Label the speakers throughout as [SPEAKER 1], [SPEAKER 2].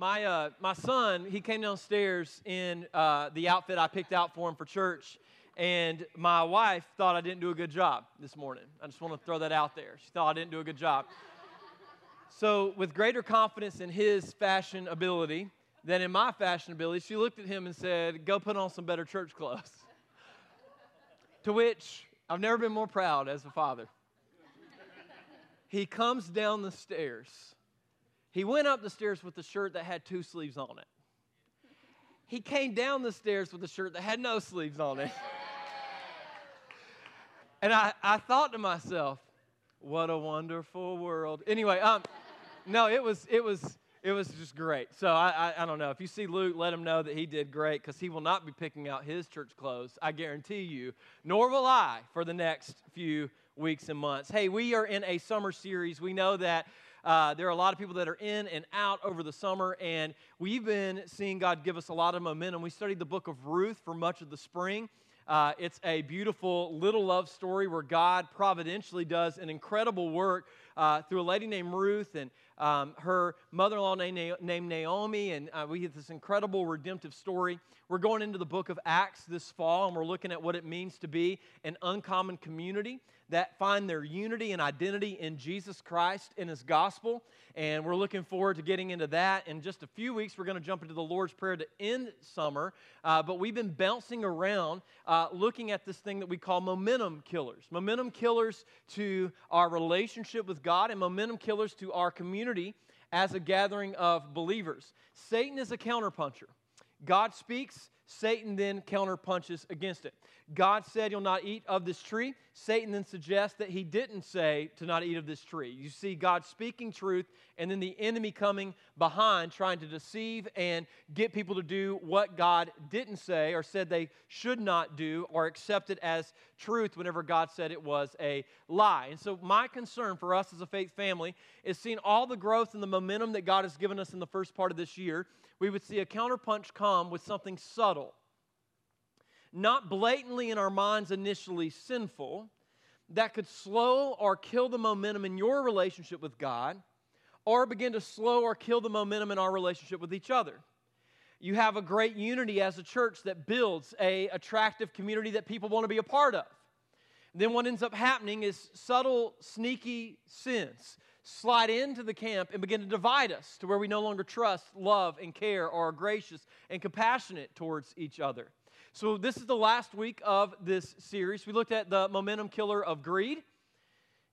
[SPEAKER 1] My, uh, my son, he came downstairs in uh, the outfit I picked out for him for church, and my wife thought I didn't do a good job this morning. I just want to throw that out there. She thought I didn't do a good job. So, with greater confidence in his fashion ability than in my fashion ability, she looked at him and said, Go put on some better church clothes. to which I've never been more proud as a father. He comes down the stairs. He went up the stairs with a shirt that had two sleeves on it. He came down the stairs with a shirt that had no sleeves on it. And I, I thought to myself, what a wonderful world. Anyway, um, no, it was, it was, it was just great. So I, I, I, don't know. If you see Luke, let him know that he did great because he will not be picking out his church clothes, I guarantee you, nor will I for the next few weeks and months. Hey, we are in a summer series. We know that uh, there are a lot of people that are in and out over the summer, and we've been seeing God give us a lot of momentum. We studied the book of Ruth for much of the spring. Uh, it's a beautiful little love story where God providentially does an incredible work uh, through a lady named Ruth and um, her mother in law named, Naomi. And uh, we get this incredible redemptive story. We're going into the book of Acts this fall, and we're looking at what it means to be an uncommon community that find their unity and identity in Jesus Christ in His gospel. And we're looking forward to getting into that. In just a few weeks, we're going to jump into the Lord's Prayer to end summer. Uh, but we've been bouncing around uh, looking at this thing that we call momentum killers. Momentum killers to our relationship with God, and momentum killers to our community as a gathering of believers. Satan is a counterpuncher. God speaks, Satan then counterpunches against it. God said, You'll not eat of this tree. Satan then suggests that he didn't say to not eat of this tree. You see God speaking truth, and then the enemy coming behind, trying to deceive and get people to do what God didn't say or said they should not do or accept it as truth whenever God said it was a lie. And so, my concern for us as a faith family is seeing all the growth and the momentum that God has given us in the first part of this year. We would see a counterpunch come with something subtle not blatantly in our minds initially sinful, that could slow or kill the momentum in your relationship with God, or begin to slow or kill the momentum in our relationship with each other. You have a great unity as a church that builds a attractive community that people want to be a part of. Then what ends up happening is subtle, sneaky sins slide into the camp and begin to divide us to where we no longer trust, love, and care or are gracious and compassionate towards each other. So, this is the last week of this series. We looked at the momentum killer of greed,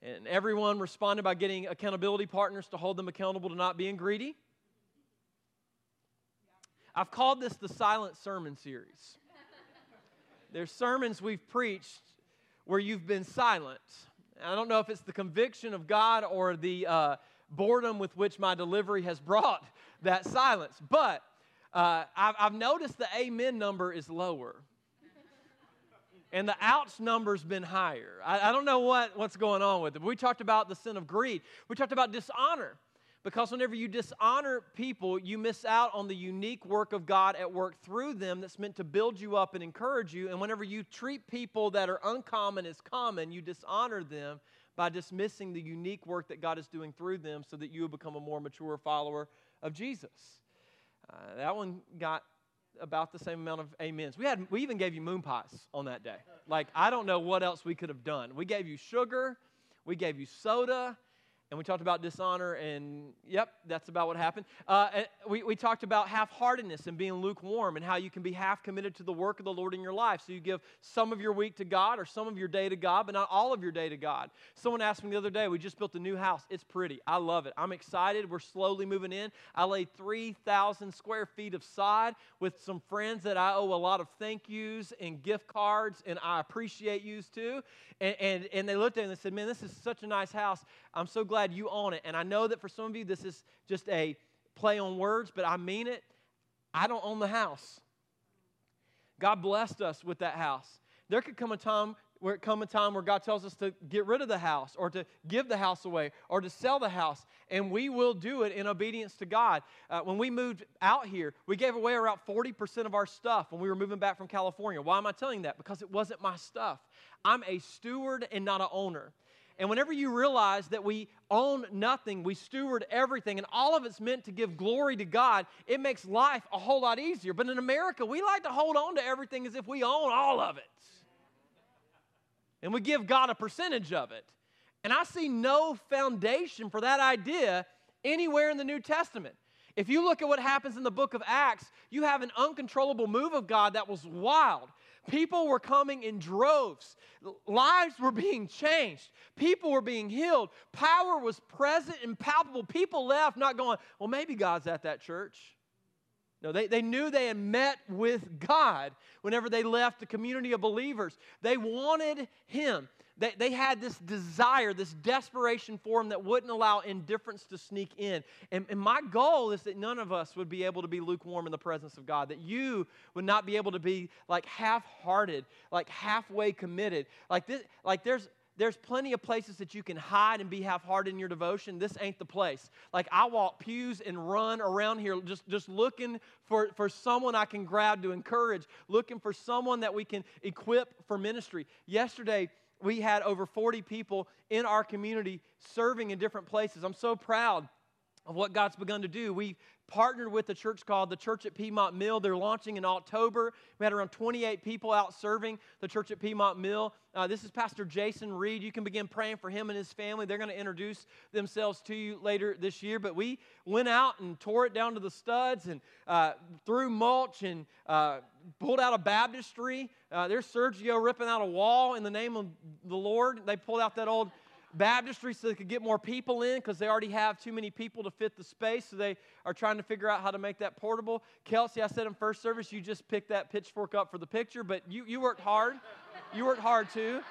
[SPEAKER 1] and everyone responded by getting accountability partners to hold them accountable to not being greedy. I've called this the silent sermon series. There's sermons we've preached where you've been silent. I don't know if it's the conviction of God or the uh, boredom with which my delivery has brought that silence, but uh, I've, I've noticed the amen number is lower. and the ouch number's been higher. I, I, don't know what, what's going on with it. We talked about the sin of greed. We talked about dishonor. Because whenever you dishonor people, you miss out on the unique work of God at work through them that's meant to build you up and encourage you. And whenever you treat people that are uncommon as common, you dishonor them by dismissing the unique work that God is doing through them so that you become a more mature follower of Jesus. Uh, that one got about the same amount of amens. We had we even gave you moon pies on that day. Like I don't know what else we could have done. We gave you sugar, we gave you soda, and we talked about dishonor, and yep, that's about what happened. Uh, we, we talked about half heartedness and being lukewarm, and how you can be half committed to the work of the Lord in your life. So you give some of your week to God or some of your day to God, but not all of your day to God. Someone asked me the other day, we just built a new house. It's pretty. I love it. I'm excited. We're slowly moving in. I laid 3,000 square feet of sod with some friends that I owe a lot of thank yous and gift cards, and I appreciate yous too. And, and, and they looked at it and they said, Man, this is such a nice house. I'm so glad you own it. And I know that for some of you, this is just a play on words, but I mean it. I don't own the house. God blessed us with that house. There could come a time where it come a time where God tells us to get rid of the house or to give the house away or to sell the house, and we will do it in obedience to God. Uh, when we moved out here, we gave away around 40% of our stuff when we were moving back from California. Why am I telling that? Because it wasn't my stuff. I'm a steward and not an owner. And whenever you realize that we own nothing, we steward everything, and all of it's meant to give glory to God, it makes life a whole lot easier. But in America, we like to hold on to everything as if we own all of it. And we give God a percentage of it. And I see no foundation for that idea anywhere in the New Testament. If you look at what happens in the book of Acts, you have an uncontrollable move of God that was wild. People were coming in droves. Lives were being changed. People were being healed. Power was present and palpable. People left not going, well, maybe God's at that church. No, they, they knew they had met with God whenever they left the community of believers. They wanted Him. They, they had this desire, this desperation for Him that wouldn't allow indifference to sneak in. And, and my goal is that none of us would be able to be lukewarm in the presence of God, that you would not be able to be like half hearted, like halfway committed. Like, this, like there's, there's plenty of places that you can hide and be half-hearted in your devotion. This ain't the place. Like I walk pews and run around here just, just looking for, for someone I can grab to encourage, looking for someone that we can equip for ministry. Yesterday, we had over 40 people in our community serving in different places. I'm so proud of what God's begun to do. We partnered with a church called the Church at Piedmont Mill. They're launching in October. We had around 28 people out serving the Church at Piedmont Mill. Uh, this is Pastor Jason Reed. You can begin praying for him and his family. They're going to introduce themselves to you later this year. But we went out and tore it down to the studs and uh, threw mulch and uh, pulled out a baptistry. Uh, there's Sergio ripping out a wall in the name of the Lord. They pulled out that old baptistry so they could get more people in because they already have too many people to fit the space. So they are trying to figure out how to make that portable. Kelsey, I said in first service, you just picked that pitchfork up for the picture, but you, you worked hard. You worked hard too.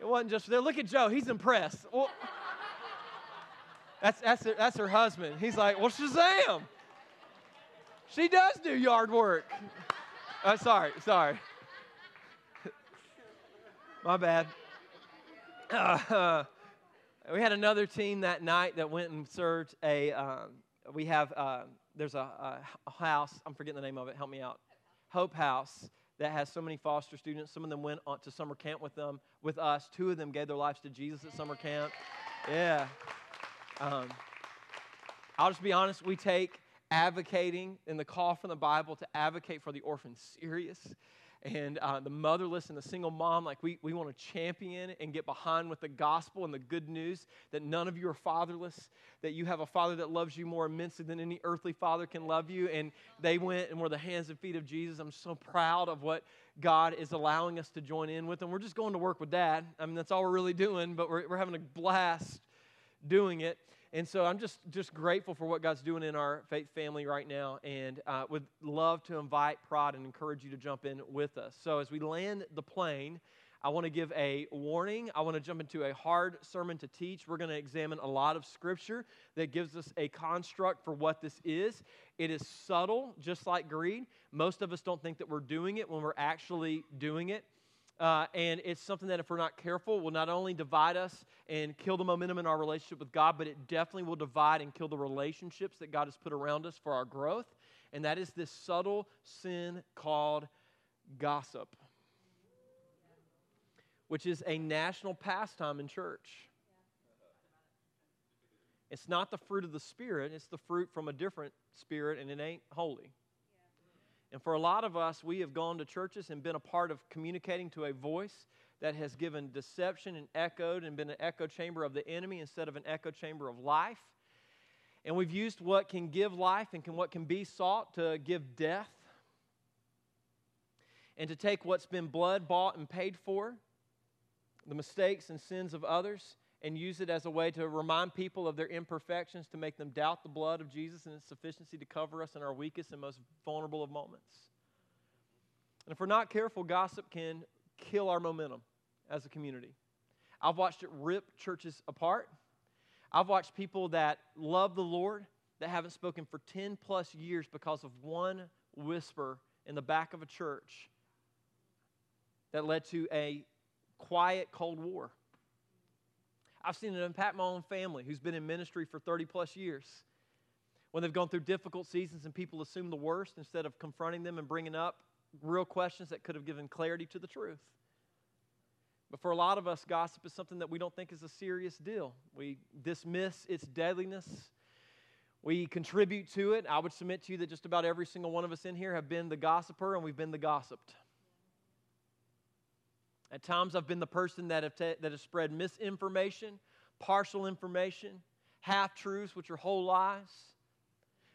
[SPEAKER 1] It wasn't just there. Look at Joe, he's impressed. Well, that's, that's, her, that's her husband. He's like, well, Shazam. She does do yard work. Uh, sorry, sorry. My bad. Uh, we had another team that night that went and served a. Um, we have uh, there's a, a, house. I'm forgetting the name of it. Help me out. Hope House that has so many foster students. Some of them went on to summer camp with them with us. Two of them gave their lives to Jesus at summer camp. Yeah. Um, I'll just be honest. We take advocating in the call from the Bible to advocate for the orphan serious and uh, the motherless and the single mom. Like, we, we want to champion and get behind with the gospel and the good news that none of you are fatherless, that you have a father that loves you more immensely than any earthly father can love you. And they went and were the hands and feet of Jesus. I'm so proud of what God is allowing us to join in with. And we're just going to work with dad. I mean, that's all we're really doing, but we're, we're having a blast doing it. And so I'm just, just grateful for what God's doing in our faith family right now and uh, would love to invite Prod and encourage you to jump in with us. So as we land the plane, I want to give a warning. I want to jump into a hard sermon to teach. We're going to examine a lot of scripture that gives us a construct for what this is. It is subtle, just like greed. Most of us don't think that we're doing it when we're actually doing it. Uh, and it's something that, if we're not careful, will not only divide us and kill the momentum in our relationship with God, but it definitely will divide and kill the relationships that God has put around us for our growth. And that is this subtle sin called gossip, which is a national pastime in church. It's not the fruit of the Spirit, it's the fruit from a different spirit, and it ain't holy. And for a lot of us, we have gone to churches and been a part of communicating to a voice that has given deception and echoed and been an echo chamber of the enemy instead of an echo chamber of life. And we've used what can give life and can, what can be sought to give death. And to take what's been blood bought and paid for, the mistakes and sins of others, and use it as a way to remind people of their imperfections, to make them doubt the blood of Jesus and its sufficiency to cover us in our weakest and most vulnerable of moments. And if we're not careful, gossip can kill our momentum as a community. I've watched it rip churches apart. I've watched people that love the Lord that haven't spoken for 10 plus years because of one whisper in the back of a church that led to a quiet Cold War. I've seen it impact my own family who's been in ministry for 30 plus years. When they've gone through difficult seasons and people assume the worst instead of confronting them and bringing up real questions that could have given clarity to the truth. But for a lot of us, gossip is something that we don't think is a serious deal. We dismiss its deadliness. We contribute to it. I would submit to you that just about every single one of us in here have been the gossiper and we've been the gossiped. At times, I've been the person that have, that have spread misinformation, partial information, half truths, which are whole lies.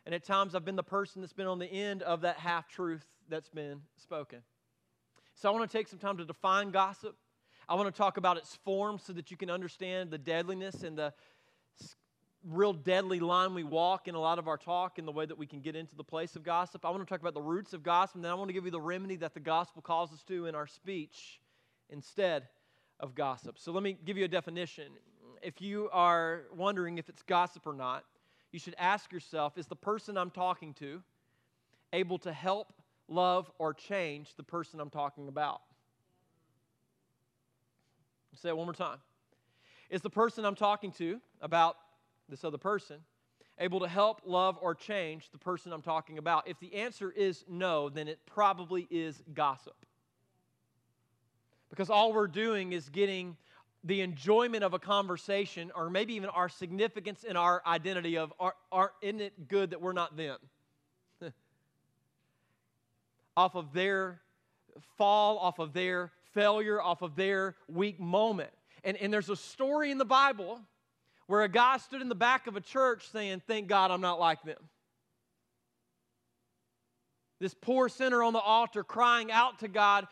[SPEAKER 1] And at times, I've been the person that's been on the end of that half truth that's been spoken. So, I want to take some time to define gossip. I want to talk about its form so that you can understand the deadliness and the real deadly line we walk in a lot of our talk in the way that we can get into the place of gossip. I want to talk about the roots of gossip, and then I want to give you the remedy that the gospel calls us to in our speech instead of gossip. So let me give you a definition. If you are wondering if it's gossip or not, you should ask yourself is the person I'm talking to able to help, love, or change the person I'm talking about? say it one more time. Is the person I'm talking to about this other person able to help, love, or change the person I'm talking about? If the answer is no, then it probably is gossip. Because all we're doing is getting the enjoyment of a conversation, or maybe even our significance in our identity of, are, are, isn't it good that we're not them? off of their fall, off of their failure, off of their weak moment. And, and there's a story in the Bible where a guy stood in the back of a church saying, Thank God I'm not like them. This poor sinner on the altar crying out to God,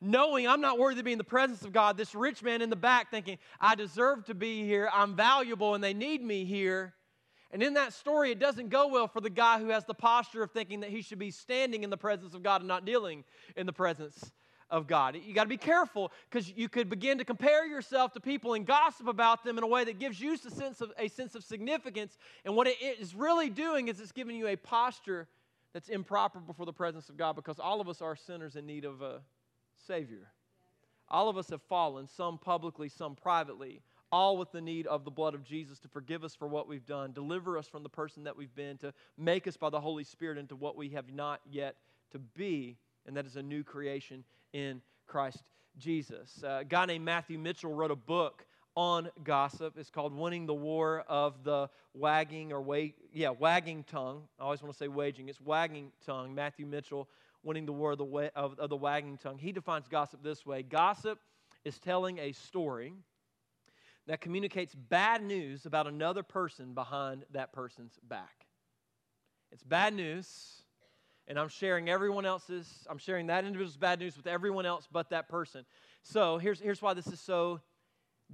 [SPEAKER 1] knowing I'm not worthy to be in the presence of God. This rich man in the back thinking, I deserve to be here, I'm valuable, and they need me here. And in that story, it doesn't go well for the guy who has the posture of thinking that he should be standing in the presence of God and not dealing in the presence of God. You got to be careful because you could begin to compare yourself to people and gossip about them in a way that gives you a sense of, a sense of significance. And what it is really doing is it's giving you a posture that's improper before the presence of God because all of us are sinners in need of a Savior. All of us have fallen, some publicly, some privately, all with the need of the blood of Jesus to forgive us for what we've done, deliver us from the person that we've been, to make us by the Holy Spirit into what we have not yet to be, and that is a new creation in Christ Jesus. Uh, a guy named Matthew Mitchell wrote a book on gossip. It's called Winning the War of the Wagging or wait, yeah, Wagging Tongue. I always want to say waging. It's Wagging Tongue. Matthew Mitchell, Winning the War of the, wa- of, of the Wagging Tongue. He defines gossip this way Gossip is telling a story that communicates bad news about another person behind that person's back. It's bad news and I'm sharing everyone else's, I'm sharing that individual's bad news with everyone else but that person. So here's, here's why this is so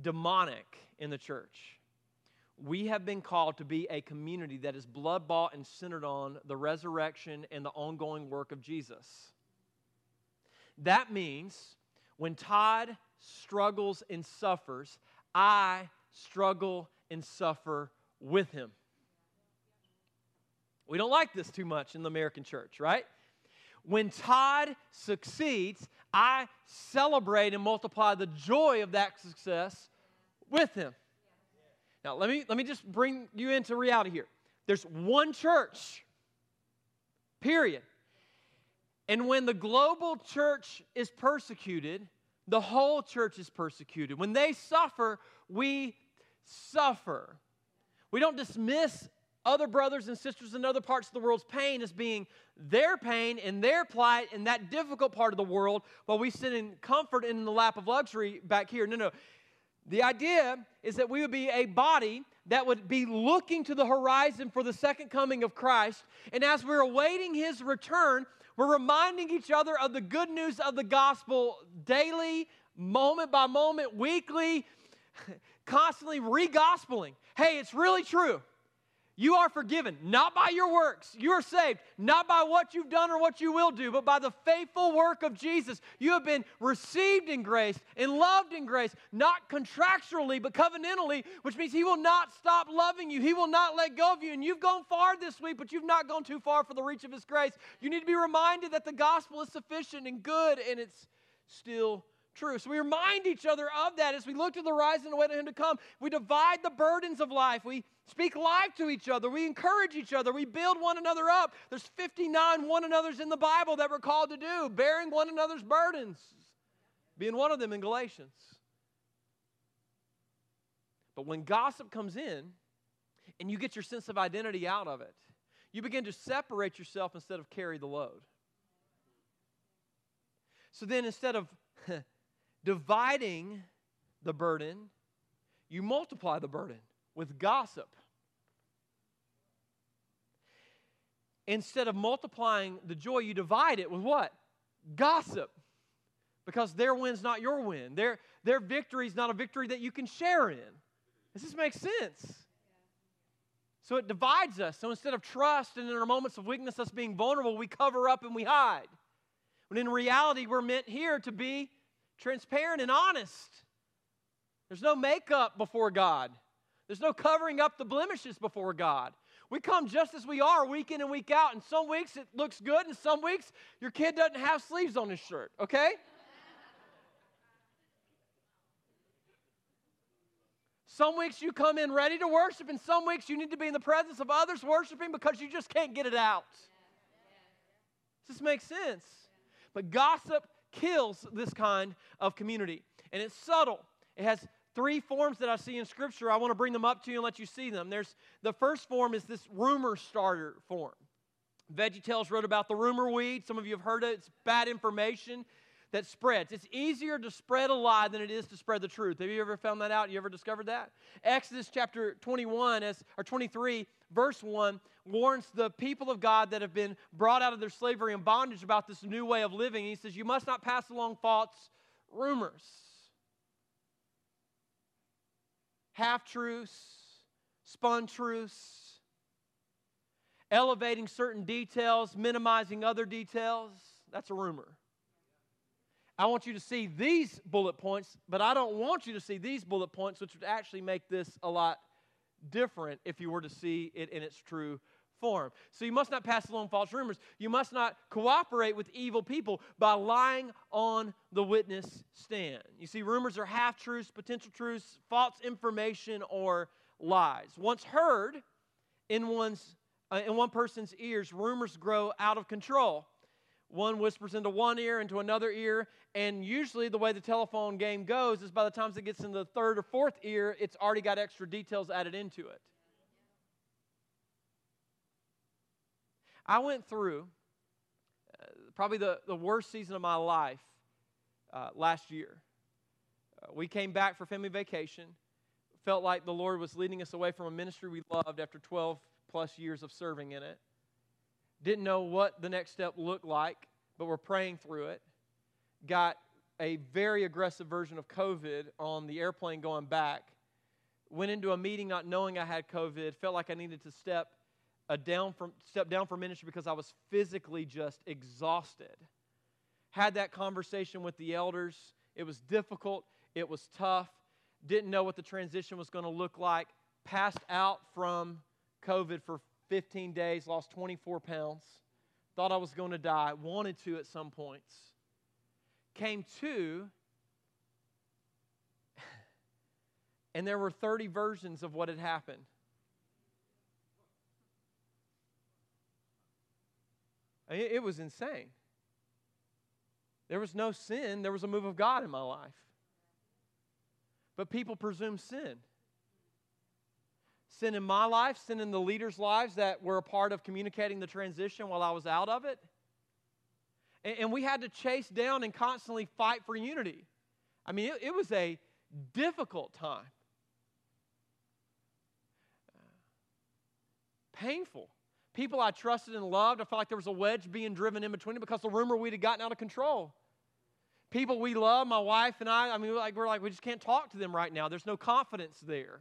[SPEAKER 1] demonic in the church. We have been called to be a community that is blood bought and centered on the resurrection and the ongoing work of Jesus. That means when Todd struggles and suffers, I struggle and suffer with him. We don't like this too much in the American church, right? When Todd succeeds, I celebrate and multiply the joy of that success with him. Now, let me, let me just bring you into reality here. There's one church, period. And when the global church is persecuted, the whole church is persecuted. When they suffer, we suffer. We don't dismiss other brothers and sisters in other parts of the world's pain as being their pain and their plight in that difficult part of the world while we sit in comfort in the lap of luxury back here. No, no. The idea is that we would be a body that would be looking to the horizon for the second coming of Christ. And as we're awaiting his return, we're reminding each other of the good news of the gospel daily, moment by moment, weekly, constantly re gospeling. Hey, it's really true. You are forgiven, not by your works. You are saved, not by what you've done or what you will do, but by the faithful work of Jesus. You have been received in grace and loved in grace, not contractually, but covenantally, which means He will not stop loving you. He will not let go of you. And you've gone far this week, but you've not gone too far for the reach of His grace. You need to be reminded that the gospel is sufficient and good, and it's still true. So we remind each other of that as we look to the horizon and wait on Him to come. We divide the burdens of life. We speak life to each other. We encourage each other. We build one another up. There's 59 one another's in the Bible that we're called to do, bearing one another's burdens, being one of them in Galatians. But when gossip comes in and you get your sense of identity out of it, you begin to separate yourself instead of carry the load. So then instead of dividing the burden, you multiply the burden with gossip. Instead of multiplying the joy, you divide it with what? Gossip. Because their win's not your win. Their, their victory is not a victory that you can share in. Does this make sense? So it divides us. So instead of trust and in our moments of weakness, us being vulnerable, we cover up and we hide. When in reality, we're meant here to be transparent and honest. There's no makeup before God, there's no covering up the blemishes before God. We come just as we are week in and week out, and some weeks it looks good, and some weeks your kid doesn't have sleeves on his shirt, okay? Some weeks you come in ready to worship, and some weeks you need to be in the presence of others worshiping because you just can't get it out. Does this make sense? But gossip kills this kind of community, and it's subtle. It has three forms that I see in Scripture. I want to bring them up to you and let you see them. There's the first form is this rumor starter form. VeggieTales wrote about the rumor weed. Some of you have heard it. It's bad information that spreads. It's easier to spread a lie than it is to spread the truth. Have you ever found that out? You ever discovered that? Exodus chapter 21 as or 23 verse 1 warns the people of God that have been brought out of their slavery and bondage about this new way of living. He says, "You must not pass along false rumors." half truths, spun truths, elevating certain details, minimizing other details. That's a rumor. I want you to see these bullet points, but I don't want you to see these bullet points, which would actually make this a lot different if you were to see it in its true form. So you must not pass along false rumors. You must not cooperate with evil people by lying on the witness stand. You see, rumors are half truths, potential truths, false information, or lies. Once heard in one's uh, in one person's ears, rumors grow out of control. One whispers into one ear, into another ear, and usually the way the telephone game goes is by the time it gets into the third or fourth ear, it's already got extra details added into it. I went through uh, probably the, the worst season of my life uh, last year. Uh, we came back for family vacation. Felt like the Lord was leading us away from a ministry we loved after 12 plus years of serving in it. Didn't know what the next step looked like, but we're praying through it. Got a very aggressive version of COVID on the airplane going back. Went into a meeting not knowing I had COVID. Felt like I needed to step a down from step down from ministry because I was physically just exhausted. Had that conversation with the elders. It was difficult. It was tough. Didn't know what the transition was going to look like. Passed out from COVID for 15 days, lost 24 pounds. Thought I was going to die. Wanted to at some points. Came to, and there were 30 versions of what had happened. It was insane. There was no sin, there was a move of God in my life. But people presume sin. Sin in my life, sin in the leaders' lives that were a part of communicating the transition while I was out of it. And, we had to chase down and constantly fight for unity. I mean, it, it was a difficult time. painful people I trusted and loved, I felt like there was a wedge being driven in between them because the rumor weed had gotten out of control. People we love, my wife and I, I mean, like, we're like, we just can't talk to them right now. There's no confidence there.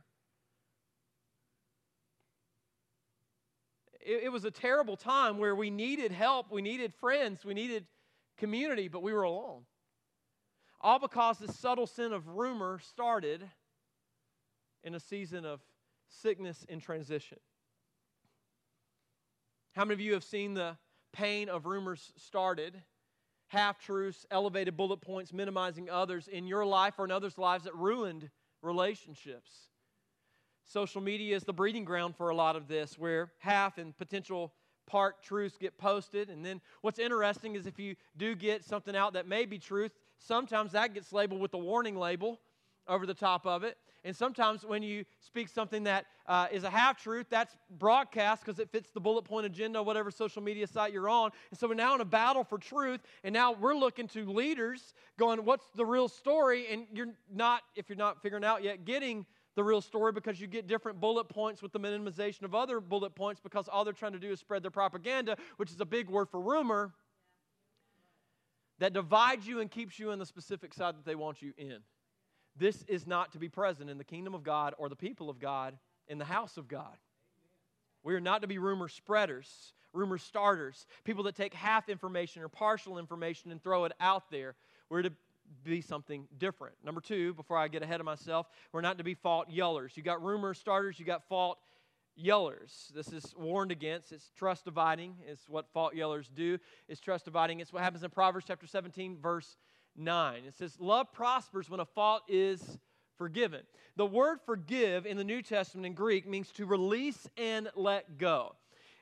[SPEAKER 1] It, it was a terrible time where we needed help, we needed friends, we needed community, but we were alone. All because this subtle sin of rumor started in a season of sickness and transition. How many of you have seen the pain of rumors started? Half truths, elevated bullet points, minimizing others in your life or in others' lives that ruined relationships. Social media is the breeding ground for a lot of this, where half and potential part truths get posted. And then what's interesting is if you do get something out that may be truth, sometimes that gets labeled with a warning label over the top of it. And sometimes when you speak something that uh, is a half truth, that's broadcast because it fits the bullet point agenda, whatever social media site you're on. And so we're now in a battle for truth. And now we're looking to leaders going, what's the real story? And you're not, if you're not figuring out yet, getting the real story because you get different bullet points with the minimization of other bullet points because all they're trying to do is spread their propaganda, which is a big word for rumor, that divides you and keeps you in the specific side that they want you in. This is not to be present in the kingdom of God or the people of God in the house of God. We are not to be rumor spreaders, rumor starters, people that take half information or partial information and throw it out there. We're to be something different. Number two, before I get ahead of myself, we're not to be fault yellers. You got rumor starters, you got fault yellers. This is warned against. It's trust dividing. It's what fault yellers do. It's trust dividing. It's what happens in Proverbs chapter 17, verse 9. It says, Love prospers when a fault is forgiven. The word forgive in the New Testament in Greek means to release and let go.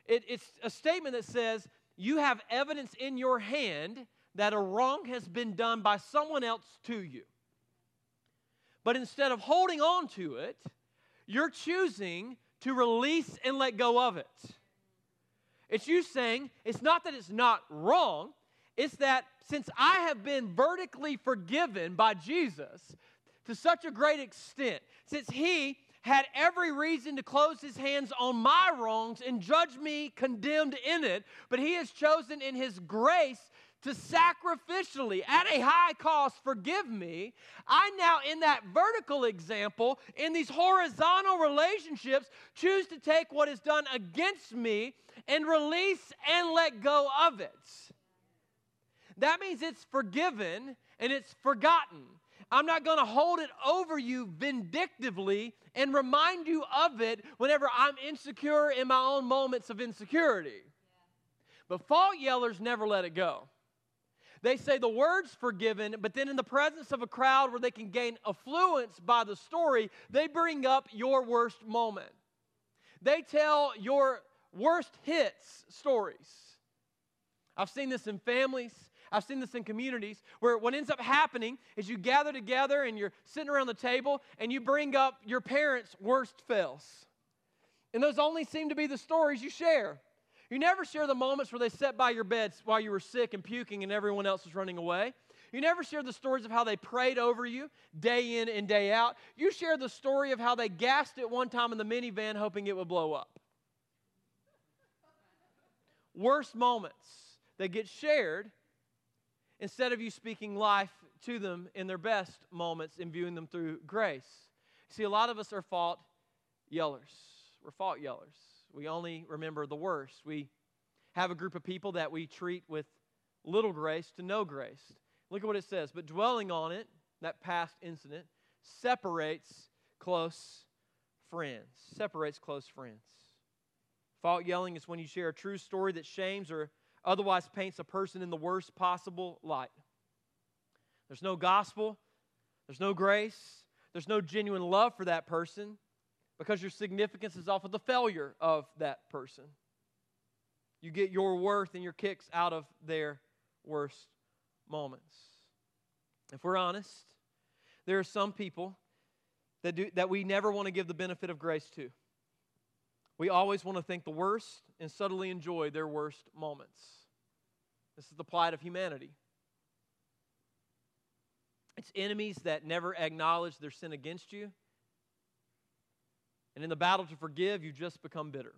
[SPEAKER 1] It, it's a statement that says, You have evidence in your hand that a wrong has been done by someone else to you. But instead of holding on to it, you're choosing to release and let go of it. It's you saying, it's not that it's not wrong, it's that since I have been vertically forgiven by Jesus to such a great extent, since He had every reason to close His hands on my wrongs and judge me condemned in it, but He has chosen in His grace to sacrificially, at a high cost, forgive me, I now, in that vertical example, in these horizontal relationships, choose to take what is done against me and release and let go of it. That means it's forgiven and it's forgotten. I'm not going to hold it over you vindictively and remind you of it whenever I'm insecure in my own moments of insecurity. But fault yellers never let it go. They say the word's forgiven, but then in the presence of a crowd where they can gain affluence by the story, they bring up your worst moment. They tell your worst hits stories. I've seen this in families. I've seen this in communities where what ends up happening is you gather together and you're sitting around the table and you bring up your parents' worst fails. And those only seem to be the stories you share. You never share the moments where they sat by your bed while you were sick and puking and everyone else was running away. You never share the stories of how they prayed over you day in and day out. You share the story of how they gassed it one time in the minivan hoping it would blow up. Worst moments that get shared instead of you speaking life to them in their best moments and viewing them through grace. See, a lot of us are fault yellers. We're fault yellers. We only remember the worst. We have a group of people that we treat with little grace to no grace. Look at what it says. But dwelling on it, that past incident, separates close friends. Separates close friends. Fault yelling is when you share a true story that shames or otherwise paints a person in the worst possible light. There's no gospel, there's no grace, there's no genuine love for that person because your significance is off of the failure of that person. You get your worth and your kicks out of their worst moments. If we're honest, there are some people that, do, that we never want to give the benefit of grace to. We always want to think the worst and subtly enjoy their worst moments. This is the plight of humanity. It's enemies that never acknowledge their sin against you and in the battle to forgive, you just become bitter.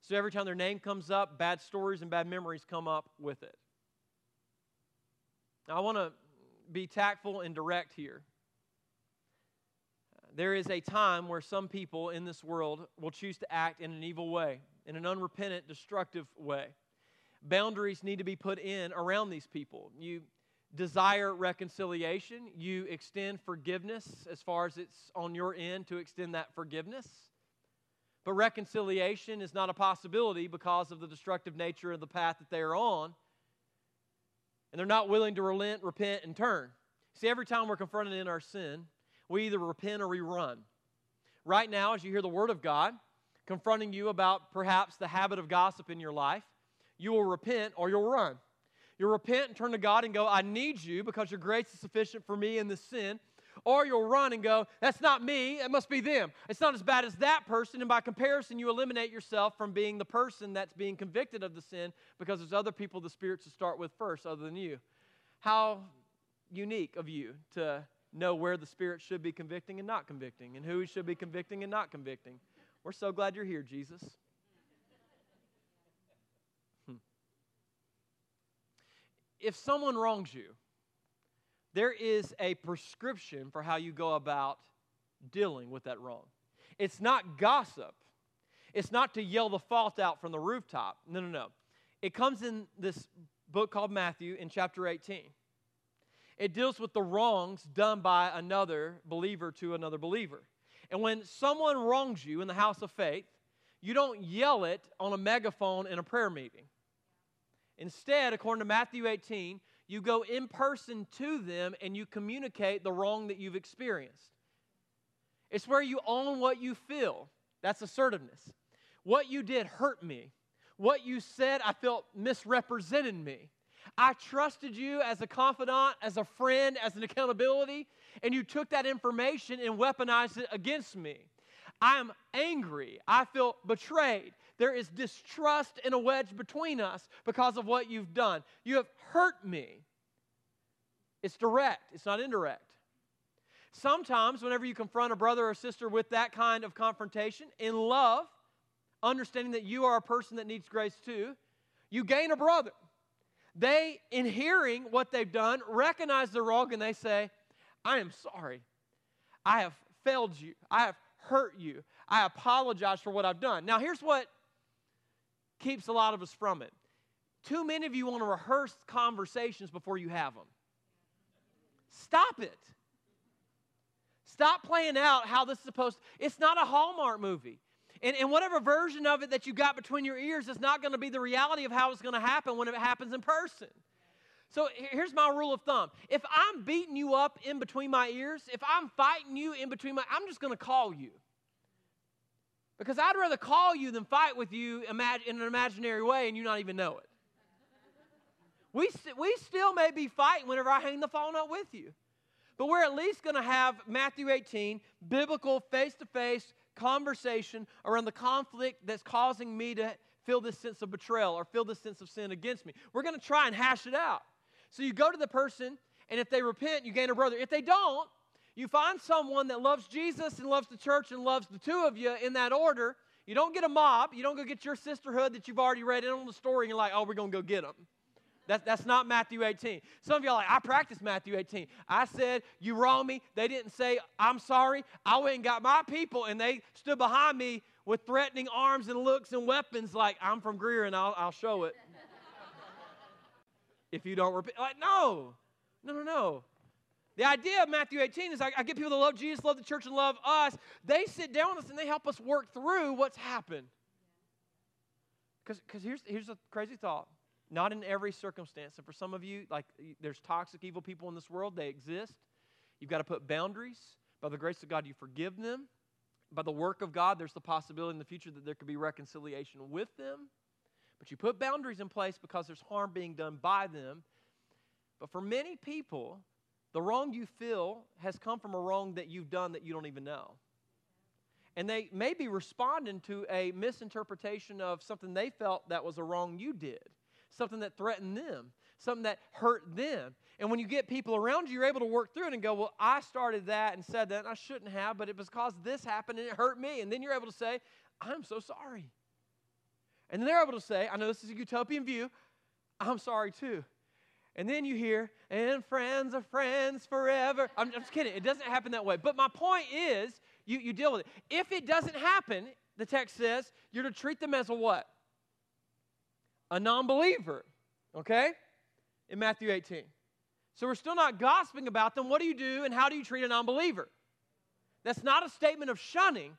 [SPEAKER 1] So every time their name comes up, bad stories and bad memories come up with it. Now, I want to be tactful and direct here. There is a time where some people in this world will choose to act in an evil way, in an unrepentant, destructive way. Boundaries need to be put in around these people. You desire reconciliation, you extend forgiveness as far as it's on your end to extend that forgiveness. But reconciliation is not a possibility because of the destructive nature of the path that they are on. And they're not willing to relent, repent, and turn. See, every time we're confronted in our sin, we either repent or we run. Right now, as you hear the Word of God confronting you about perhaps the habit of gossip in your life, you will repent or you'll run. You'll repent and turn to God and go, I need you because your grace is sufficient for me in this sin. Or you'll run and go, That's not me, it must be them. It's not as bad as that person. And by comparison, you eliminate yourself from being the person that's being convicted of the sin because there's other people the Spirit to start with first other than you. How unique of you to know where the Spirit should be convicting and not convicting, and who He should be convicting and not convicting. We're so glad you're here, Jesus. If someone wrongs you, there is a prescription for how you go about dealing with that wrong. It's not gossip. It's not to yell the fault out from the rooftop. No, no, no. It comes in this book called Matthew in chapter 18. It deals with the wrongs done by another believer to another believer. And when someone wrongs you in the house of faith, you don't yell it on a megaphone in a prayer meeting. Instead, according to Matthew 18, you go in person to them and you communicate the wrong that you've experienced. It's where you own what you feel. That's assertiveness. What you did hurt me. What you said, I felt misrepresented me. I trusted you as a confidant, as a friend, as an accountability, and you took that information and weaponized it against me. I am angry. I feel betrayed. There is distrust and a wedge between us because of what you've done. You have hurt me. It's direct, it's not indirect. Sometimes, whenever you confront a brother or sister with that kind of confrontation, in love, understanding that you are a person that needs grace too, you gain a brother. They, in hearing what they've done, recognize the wrong and they say, I am sorry. I have failed you. I have hurt you. I apologize for what I've done. Now, here's what keeps a lot of us from it. Too many of you want to rehearse conversations before you have them. Stop it. Stop playing out how this is supposed to. It's not a Hallmark movie. And, and whatever version of it that you got between your ears is not going to be the reality of how it's going to happen when it happens in person. So here's my rule of thumb. If I'm beating you up in between my ears, if I'm fighting you in between my I'm just going to call you. Because I'd rather call you than fight with you in an imaginary way and you not even know it. We, st- we still may be fighting whenever I hang the phone up with you. But we're at least going to have Matthew 18, biblical, face to face conversation around the conflict that's causing me to feel this sense of betrayal or feel this sense of sin against me. We're going to try and hash it out. So you go to the person, and if they repent, you gain a brother. If they don't, you find someone that loves Jesus and loves the church and loves the two of you in that order. You don't get a mob. You don't go get your sisterhood that you've already read in on the story, and you're like, oh, we're going to go get them. That, that's not Matthew 18. Some of y'all like, I practiced Matthew 18. I said, You wrong me. They didn't say, I'm sorry. I went and got my people, and they stood behind me with threatening arms and looks and weapons, like, I'm from Greer and I'll, I'll show it. if you don't repent. Like, no, no, no, no. The idea of Matthew 18 is I, I get people that love Jesus, love the church, and love us. They sit down with us and they help us work through what's happened. Because here's, here's a crazy thought not in every circumstance. And for some of you, like there's toxic, evil people in this world, they exist. You've got to put boundaries. By the grace of God, you forgive them. By the work of God, there's the possibility in the future that there could be reconciliation with them. But you put boundaries in place because there's harm being done by them. But for many people, the wrong you feel has come from a wrong that you've done that you don't even know. And they may be responding to a misinterpretation of something they felt that was a wrong you did something that threatened them, something that hurt them. And when you get people around you, you're able to work through it and go, Well, I started that and said that, and I shouldn't have, but it was because this happened and it hurt me. And then you're able to say, I'm so sorry. And then they're able to say, I know this is a utopian view, I'm sorry too. And then you hear, and friends are friends forever. I'm, I'm just kidding. It doesn't happen that way. But my point is, you, you deal with it. If it doesn't happen, the text says, you're to treat them as a what? a non believer, okay? In Matthew 18. So we're still not gossiping about them. What do you do and how do you treat a non believer? That's not a statement of shunning.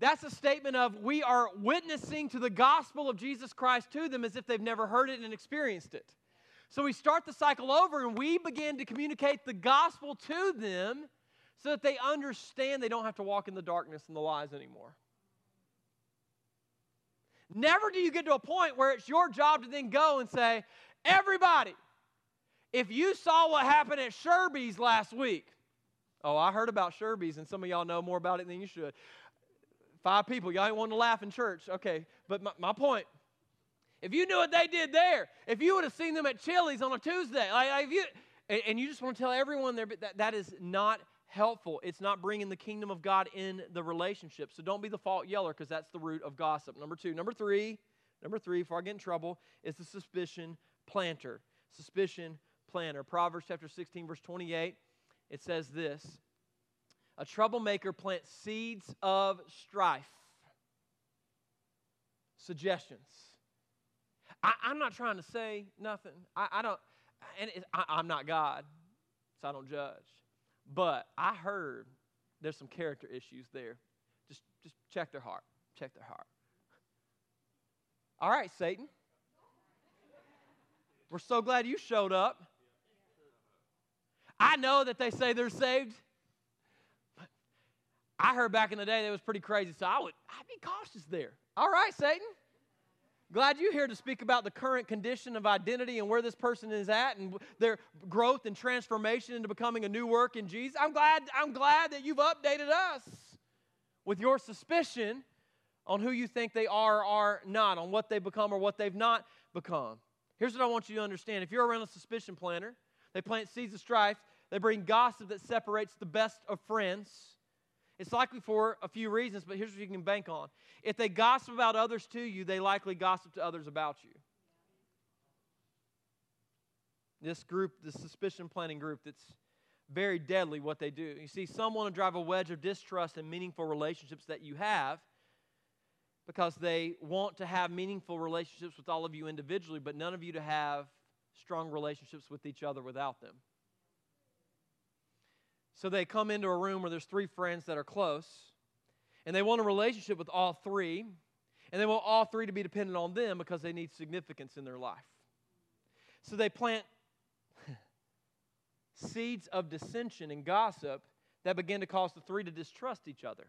[SPEAKER 1] That's a statement of we are witnessing to the gospel of Jesus Christ to them as if they've never heard it and experienced it. So we start the cycle over and we begin to communicate the gospel to them so that they understand they don't have to walk in the darkness and the lies anymore. Never do you get to a point where it's your job to then go and say, everybody, if you saw what happened at Sherby's last week, Oh, I heard about Sherby's, and some of y'all know more about it than you should. Five people. Y'all ain't wanting to laugh in church. Okay, but my, my point if you knew what they did there, if you would have seen them at Chili's on a Tuesday, like, if you, and, and you just want to tell everyone there, that, that is not helpful. It's not bringing the kingdom of God in the relationship. So don't be the fault yeller because that's the root of gossip. Number two. Number three, number three, before I get in trouble, is the suspicion planter. Suspicion planter. Proverbs chapter 16, verse 28, it says this A troublemaker plants seeds of strife. Suggestions. I, am not trying to say nothing. I, I don't, and I, I'm not God, so I don't judge. But I heard there's some character issues there. Just, just check their heart. Check their heart. All right, Satan. We're so glad you showed up. I know that they say they're saved. I heard back in the day that was pretty crazy, so I would I'd be cautious there. All right, Satan. Glad you're here to speak about the current condition of identity and where this person is at and their growth and transformation into becoming a new work in Jesus. I'm glad, I'm glad that you've updated us with your suspicion on who you think they are or are not, on what they've become or what they've not become. Here's what I want you to understand. If you're around a suspicion planter, they plant seeds of strife, they bring gossip that separates the best of friends. It's likely for a few reasons, but here's what you can bank on. If they gossip about others to you, they likely gossip to others about you. This group, this suspicion planting group, that's very deadly what they do. You see, some want to drive a wedge of distrust in meaningful relationships that you have because they want to have meaningful relationships with all of you individually, but none of you to have strong relationships with each other without them. So they come into a room where there's three friends that are close, and they want a relationship with all three, and they want all three to be dependent on them because they need significance in their life. So they plant seeds of dissension and gossip that begin to cause the three to distrust each other.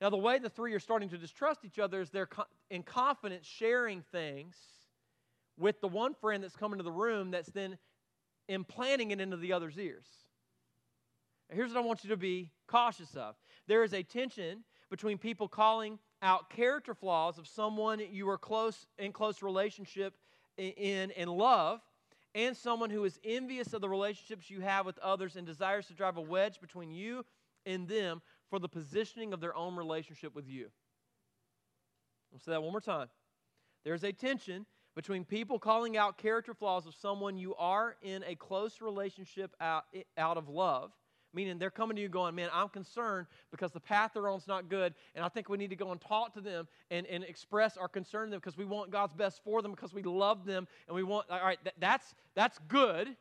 [SPEAKER 1] Now, the way the three are starting to distrust each other is they're in confidence sharing things with the one friend that's coming to the room that's then implanting it into the other's ears. Here's what I want you to be cautious of there is a tension between people calling out character flaws of someone you are close in close relationship in and love and someone who is envious of the relationships you have with others and desires to drive a wedge between you and them for the positioning of their own relationship with you. I'll say that one more time. There's a tension between people calling out character flaws of someone you are in a close relationship out, out of love meaning they're coming to you going, man, I'm concerned because the path they're on is not good, and I think we need to go and talk to them and, and express our concern to them because we want God's best for them because we love them and we want, all right, that, that's, that's good.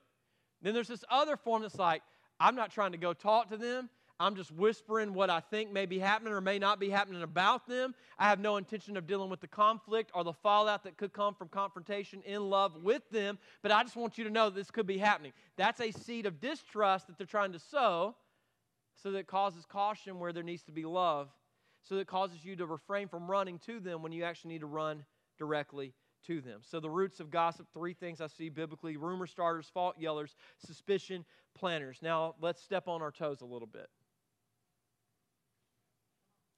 [SPEAKER 1] Then there's this other form that's like, I'm not trying to go talk to them. I'm just whispering what I think may be happening or may not be happening about them. I have no intention of dealing with the conflict or the fallout that could come from confrontation in love with them, but I just want you to know this could be happening. That's a seed of distrust that they're trying to sow so that causes caution where there needs to be love, so that causes you to refrain from running to them when you actually need to run directly to them. So, the roots of gossip, three things I see biblically rumor starters, fault yellers, suspicion planters. Now, let's step on our toes a little bit.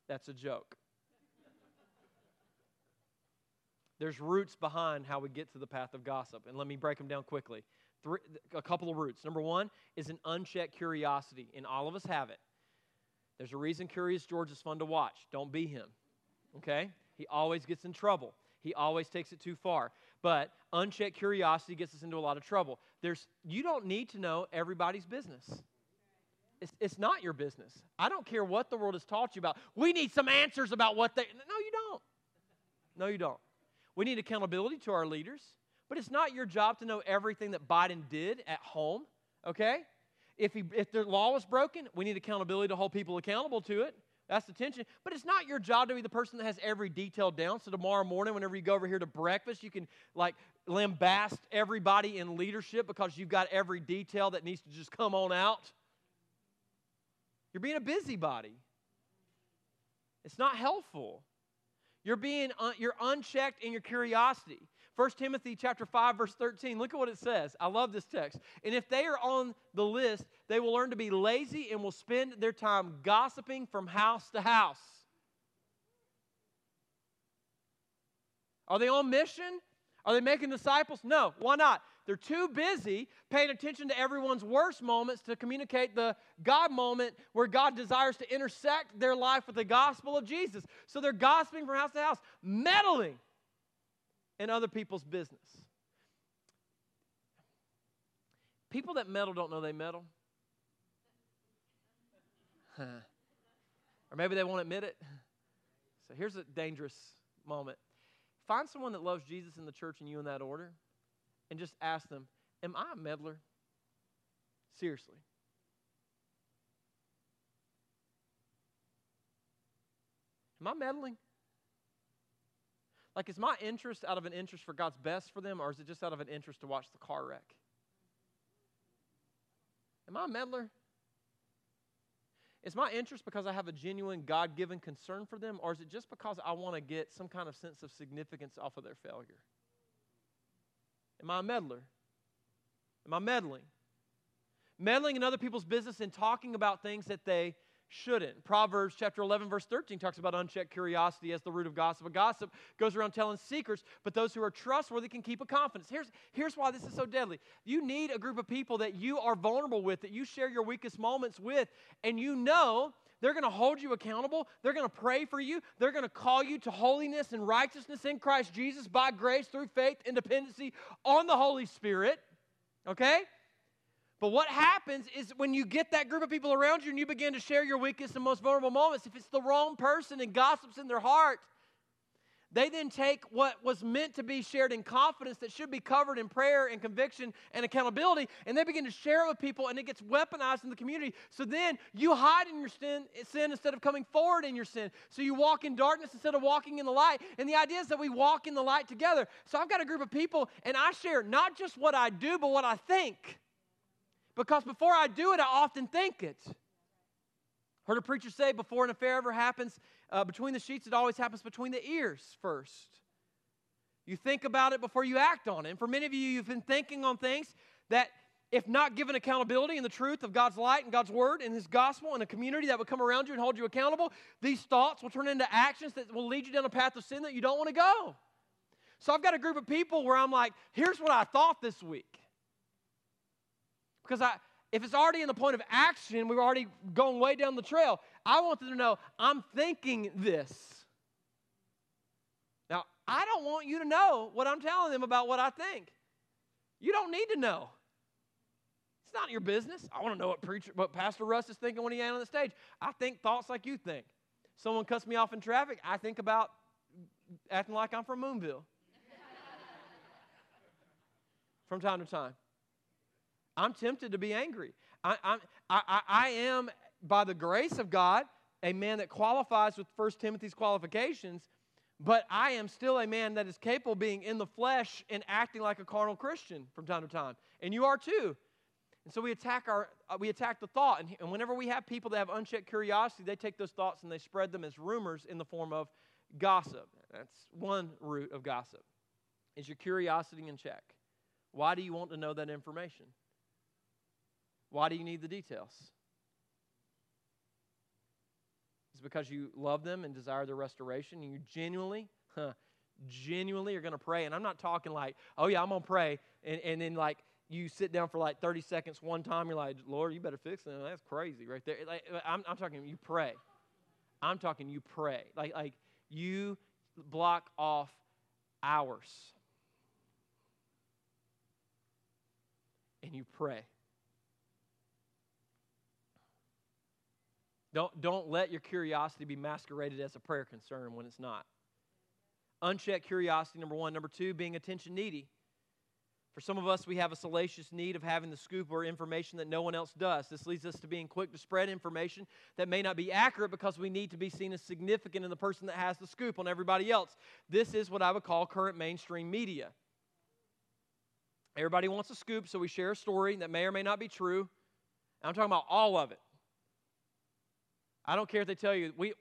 [SPEAKER 1] That's a joke. There's roots behind how we get to the path of gossip, and let me break them down quickly. Three, a couple of roots. Number one is an unchecked curiosity, and all of us have it. There's a reason Curious George is fun to watch. Don't be him, okay? He always gets in trouble. He always takes it too far. But unchecked curiosity gets us into a lot of trouble. There's, you don't need to know everybody's business. It's, it's not your business. I don't care what the world has taught you about. We need some answers about what they. No, you don't. No, you don't. We need accountability to our leaders, but it's not your job to know everything that Biden did at home, okay? If, he, if the law was broken, we need accountability to hold people accountable to it. That's the tension. But it's not your job to be the person that has every detail down. So tomorrow morning, whenever you go over here to breakfast, you can like lambast everybody in leadership because you've got every detail that needs to just come on out. You're being a busybody. It's not helpful. You're being un- you're unchecked in your curiosity. 1 Timothy chapter 5 verse 13. Look at what it says. I love this text. And if they are on the list, they will learn to be lazy and will spend their time gossiping from house to house. Are they on mission? Are they making disciples? No. Why not? They're too busy paying attention to everyone's worst moments to communicate the God moment where God desires to intersect their life with the gospel of Jesus. So they're gossiping from house to house, meddling in other people's business. People that meddle don't know they meddle. or maybe they won't admit it. So here's a dangerous moment. Find someone that loves Jesus in the church and you in that order and just ask them, Am I a meddler? Seriously. Am I meddling? Like, is my interest out of an interest for God's best for them, or is it just out of an interest to watch the car wreck? Am I a meddler? Is my interest because I have a genuine God given concern for them, or is it just because I want to get some kind of sense of significance off of their failure? Am I a meddler? Am I meddling? Meddling in other people's business and talking about things that they shouldn't. Proverbs chapter 11, verse 13 talks about unchecked curiosity as the root of gossip. A gossip goes around telling secrets, but those who are trustworthy can keep a confidence. Here's, here's why this is so deadly. You need a group of people that you are vulnerable with, that you share your weakest moments with, and you know they're going to hold you accountable. They're going to pray for you. They're going to call you to holiness and righteousness in Christ Jesus by grace through faith and dependency on the Holy Spirit. Okay? But what happens is when you get that group of people around you and you begin to share your weakest and most vulnerable moments, if it's the wrong person and gossips in their heart, they then take what was meant to be shared in confidence that should be covered in prayer and conviction and accountability, and they begin to share it with people, and it gets weaponized in the community. So then you hide in your sin, sin instead of coming forward in your sin. So you walk in darkness instead of walking in the light. And the idea is that we walk in the light together. So I've got a group of people, and I share not just what I do, but what I think. Because before I do it, I often think it. Heard a preacher say before an affair ever happens uh, between the sheets, it always happens between the ears first. You think about it before you act on it. And for many of you, you've been thinking on things that, if not given accountability in the truth of God's light and God's word and His gospel and a community that would come around you and hold you accountable, these thoughts will turn into actions that will lead you down a path of sin that you don't want to go. So I've got a group of people where I'm like, here's what I thought this week. Because I, if it's already in the point of action, we're already going way down the trail. I want them to know I'm thinking this. Now, I don't want you to know what I'm telling them about what I think. You don't need to know. It's not your business. I want to know what preacher, what Pastor Russ is thinking when he's on the stage. I think thoughts like you think. Someone cuts me off in traffic. I think about acting like I'm from Moonville. from time to time. I'm tempted to be angry. I, I, I, I am, by the grace of God, a man that qualifies with 1 Timothy's qualifications, but I am still a man that is capable of being in the flesh and acting like a carnal Christian from time to time. And you are too. And so we attack our uh, we attack the thought and, and whenever we have people that have unchecked curiosity, they take those thoughts and they spread them as rumors in the form of gossip. That's one root of gossip. Is your curiosity in check? Why do you want to know that information? Why do you need the details? It's because you love them and desire their restoration, and you genuinely, huh, genuinely are going to pray. And I'm not talking like, oh yeah, I'm going to pray, and, and then like you sit down for like 30 seconds one time, you're like, Lord, you better fix them. That's crazy right there. Like, I'm, I'm talking, you pray. I'm talking, you pray. Like, like you block off hours and you pray. Don't, don't let your curiosity be masqueraded as a prayer concern when it's not. Unchecked curiosity, number one. Number two, being attention needy. For some of us, we have a salacious need of having the scoop or information that no one else does. This leads us to being quick to spread information that may not be accurate because we need to be seen as significant in the person that has the scoop on everybody else. This is what I would call current mainstream media. Everybody wants a scoop, so we share a story that may or may not be true. I'm talking about all of it. I don't care if they tell you we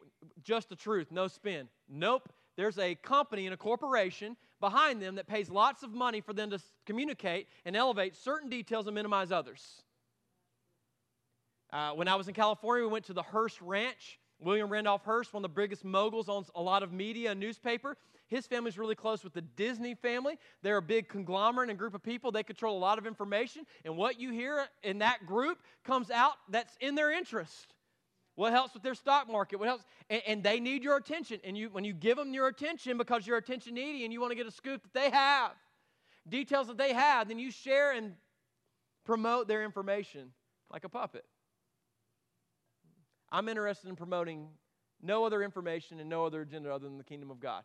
[SPEAKER 1] just the truth, no spin. Nope. There's a company and a corporation behind them that pays lots of money for them to communicate and elevate certain details and minimize others. Uh, when I was in California, we went to the Hearst Ranch. William Randolph Hearst, one of the biggest moguls, owns a lot of media and newspaper. His family's really close with the Disney family. They're a big conglomerate and group of people. They control a lot of information, and what you hear in that group comes out that's in their interest. What helps with their stock market? What helps? And, and, they need your attention. And you, when you give them your attention because you're attention needy and you want to get a scoop that they have, details that they have, then you share and promote their information like a puppet. I'm interested in promoting no other information and no other agenda other than the kingdom of God.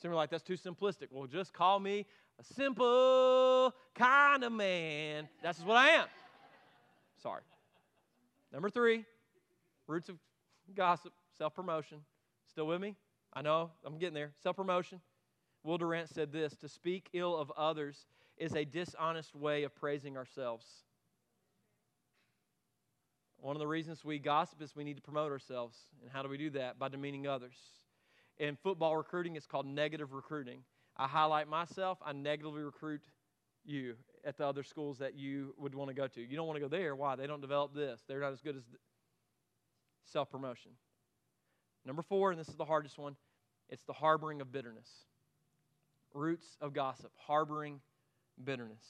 [SPEAKER 1] Some are like, that's too simplistic. Well, just call me a simple kind of man. That's what I am. Sorry. Number three, roots of gossip, self promotion. Still with me? I know, I'm getting there. Self promotion. Will Durant said this To speak ill of others is a dishonest way of praising ourselves. One of the reasons we gossip is we need to promote ourselves. And how do we do that? By demeaning others. In football recruiting, it's called negative recruiting. I highlight myself, I negatively recruit you at the other schools that you would want to go to. You don't want to go there. Why? They don't develop this. They're not as good as self promotion. Number four, and this is the hardest one, it's the harboring of bitterness. Roots of gossip, harboring bitterness.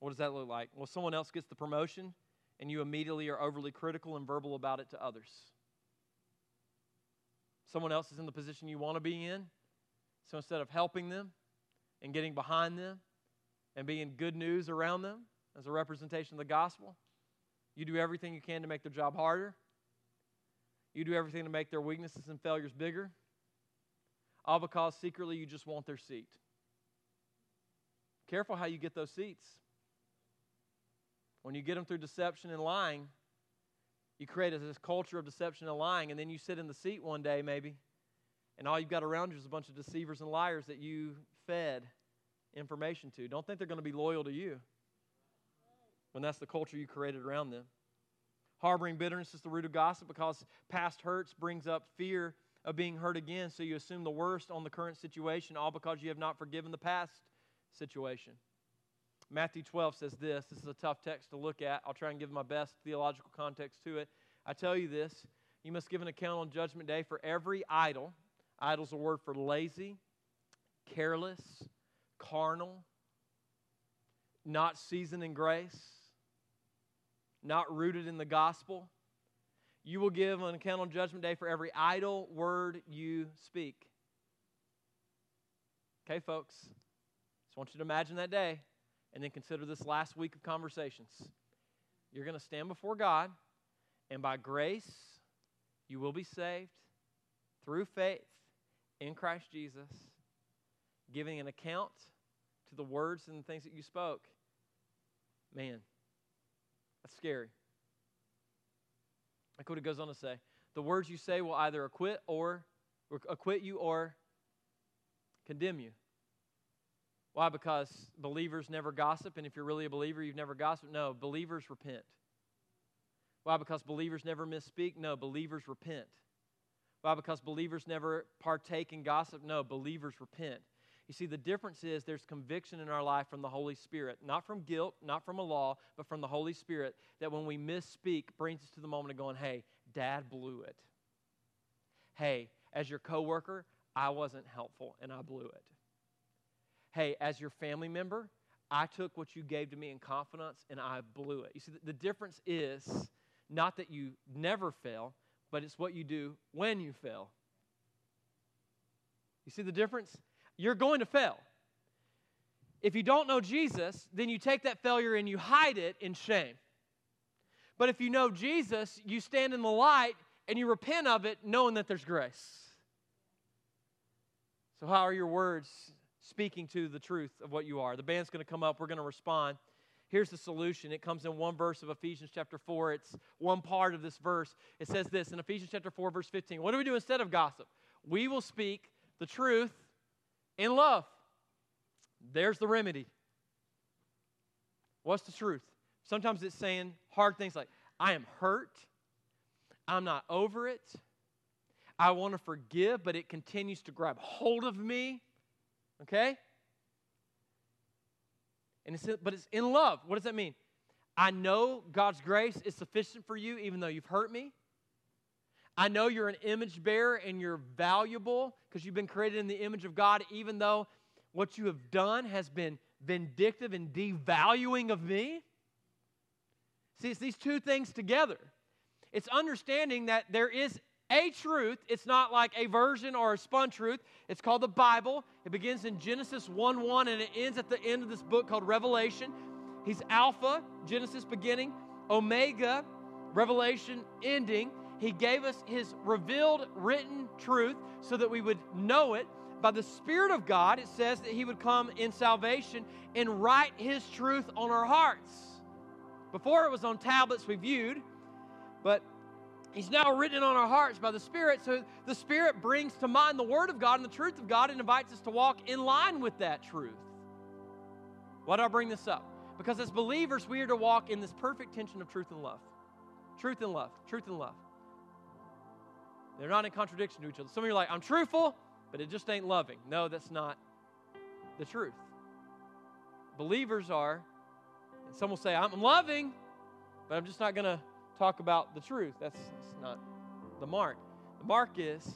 [SPEAKER 1] What does that look like? Well, someone else gets the promotion, and you immediately are overly critical and verbal about it to others someone else is in the position you want to be in. So instead of helping them and getting behind them and being good news around them as a representation of the gospel, you do everything you can to make their job harder. You do everything to make their weaknesses and failures bigger, all because secretly you just want their seat. Careful how you get those seats. When you get them through deception and lying, you create this culture of deception and lying, and then you sit in the seat one day, maybe, and all you've got around you is a bunch of deceivers and liars that you fed information to. Don't think they're going to be loyal to you when that's the culture you created around them. Harboring bitterness is the root of gossip because past hurts brings up fear of being hurt again, so you assume the worst on the current situation, all because you have not forgiven the past situation. Matthew 12 says this. This is a tough text to look at. I'll try and give my best theological context to it. I tell you this you must give an account on Judgment Day for every idle. Idle's a word for lazy, careless, carnal, not seasoned in grace, not rooted in the gospel. You will give an account on Judgment Day for every idle word you speak. Okay, folks? Just want you to imagine that day and then consider this last week of conversations. You're going to stand before God, and by grace, you will be saved through faith in Christ Jesus, giving an account to the words and the things that you spoke. Man, that's scary. Look what it goes on to say. The words you say will either acquit or acquit you or condemn you. Why? Because believers never gossip, and if you're really a believer, you've never gossiped. No, believers repent. Why? Because believers never misspeak. No, believers repent. Why? Because believers never partake in gossip. No, believers repent. You see, the difference is there's conviction in our life from the Holy Spirit, not from guilt, not from a law, but from the Holy Spirit that when we misspeak brings us to the moment of going, hey, dad blew it. Hey, as your coworker, I wasn't helpful and I blew it hey, as your family member, I took what you gave to me in confidence and I blew it. You see, the difference is not that you never fail, but it's what you do when you fail. You see the difference? You're going to fail. If you don't know Jesus, then you take that failure and you hide it in shame. But if you know Jesus, you stand in the light and you repent of it knowing that there's grace. So, how are your words speaking to the truth of what you are. The band's going to come up, we're going to respond. Here's the solution. It comes in one verse of Ephesians chapter 4. It's one part of this verse. It says this in Ephesians chapter 4, verse 15. What do we do instead of gossip? We will speak the truth in love. There's the remedy. What's the truth? Sometimes it's saying hard things like, I am hurt. I'm not over it. I want to forgive, but it continues to grab hold of me. Okay? And it's, but it's in love. What does that mean? I know God's grace is sufficient for you even though you've hurt me. I know you're an image bearer and you're valuable because you've been created in the image of God, even though what you have done has been vindictive and devaluing of me. See, it's these two things together. It's understanding that there is a truth. It's not like a version or a spun truth. It's called the Bible. It begins in Genesis 1 1 and it ends at the end of this book called Revelation. He's Alpha, Genesis beginning, Omega, Revelation ending. He gave us His revealed written truth so that we would know it. By the Spirit of God, it says that He would come in salvation and write His truth on our hearts. Before it was on tablets we viewed, but He's now written on our hearts by the Spirit. So the Spirit brings to mind the Word of God and the truth of God and invites us to walk in line with that truth. Why do I bring this up? Because as believers, we are to walk in this perfect tension of truth and love. Truth and love. Truth and love. They're not in contradiction to each other. Some of you are like, I'm truthful, but it just ain't loving. No, that's not the truth. Believers are, and some will say, I'm loving, but I'm just not going to talk about the truth. That's, that's not the mark. The mark is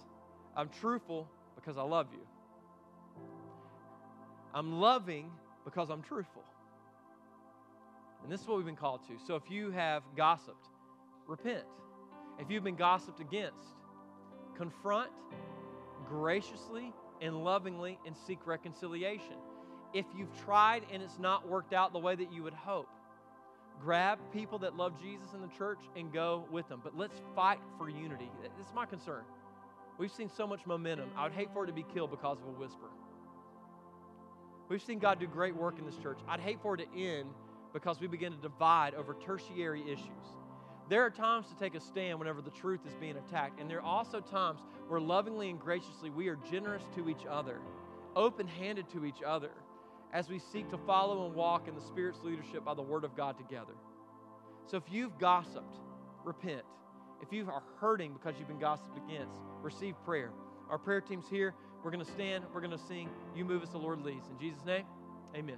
[SPEAKER 1] I'm truthful because I love you. I'm loving because I'm truthful. And this is what we've been called to. So if you have gossiped, repent. If you've been gossiped against, confront graciously and lovingly and seek reconciliation. If you've tried and it's not worked out the way that you would hope, grab people that love Jesus in the church and go with them. But let's fight for unity. This is my concern. We've seen so much momentum. I would hate for it to be killed because of a whisper. We've seen God do great work in this church. I'd hate for it to end because we begin to divide over tertiary issues. There are times to take a stand whenever the truth is being attacked, and there are also times where lovingly and graciously we are generous to each other, open handed to each other as we seek to follow and walk in the Spirit's leadership by the Word of God together. So if you've gossiped, repent. If you are hurting because you've been gossiped against, receive prayer. Our prayer team's here. We're going to stand. We're going to sing. You move as the Lord leads. In Jesus' name, amen.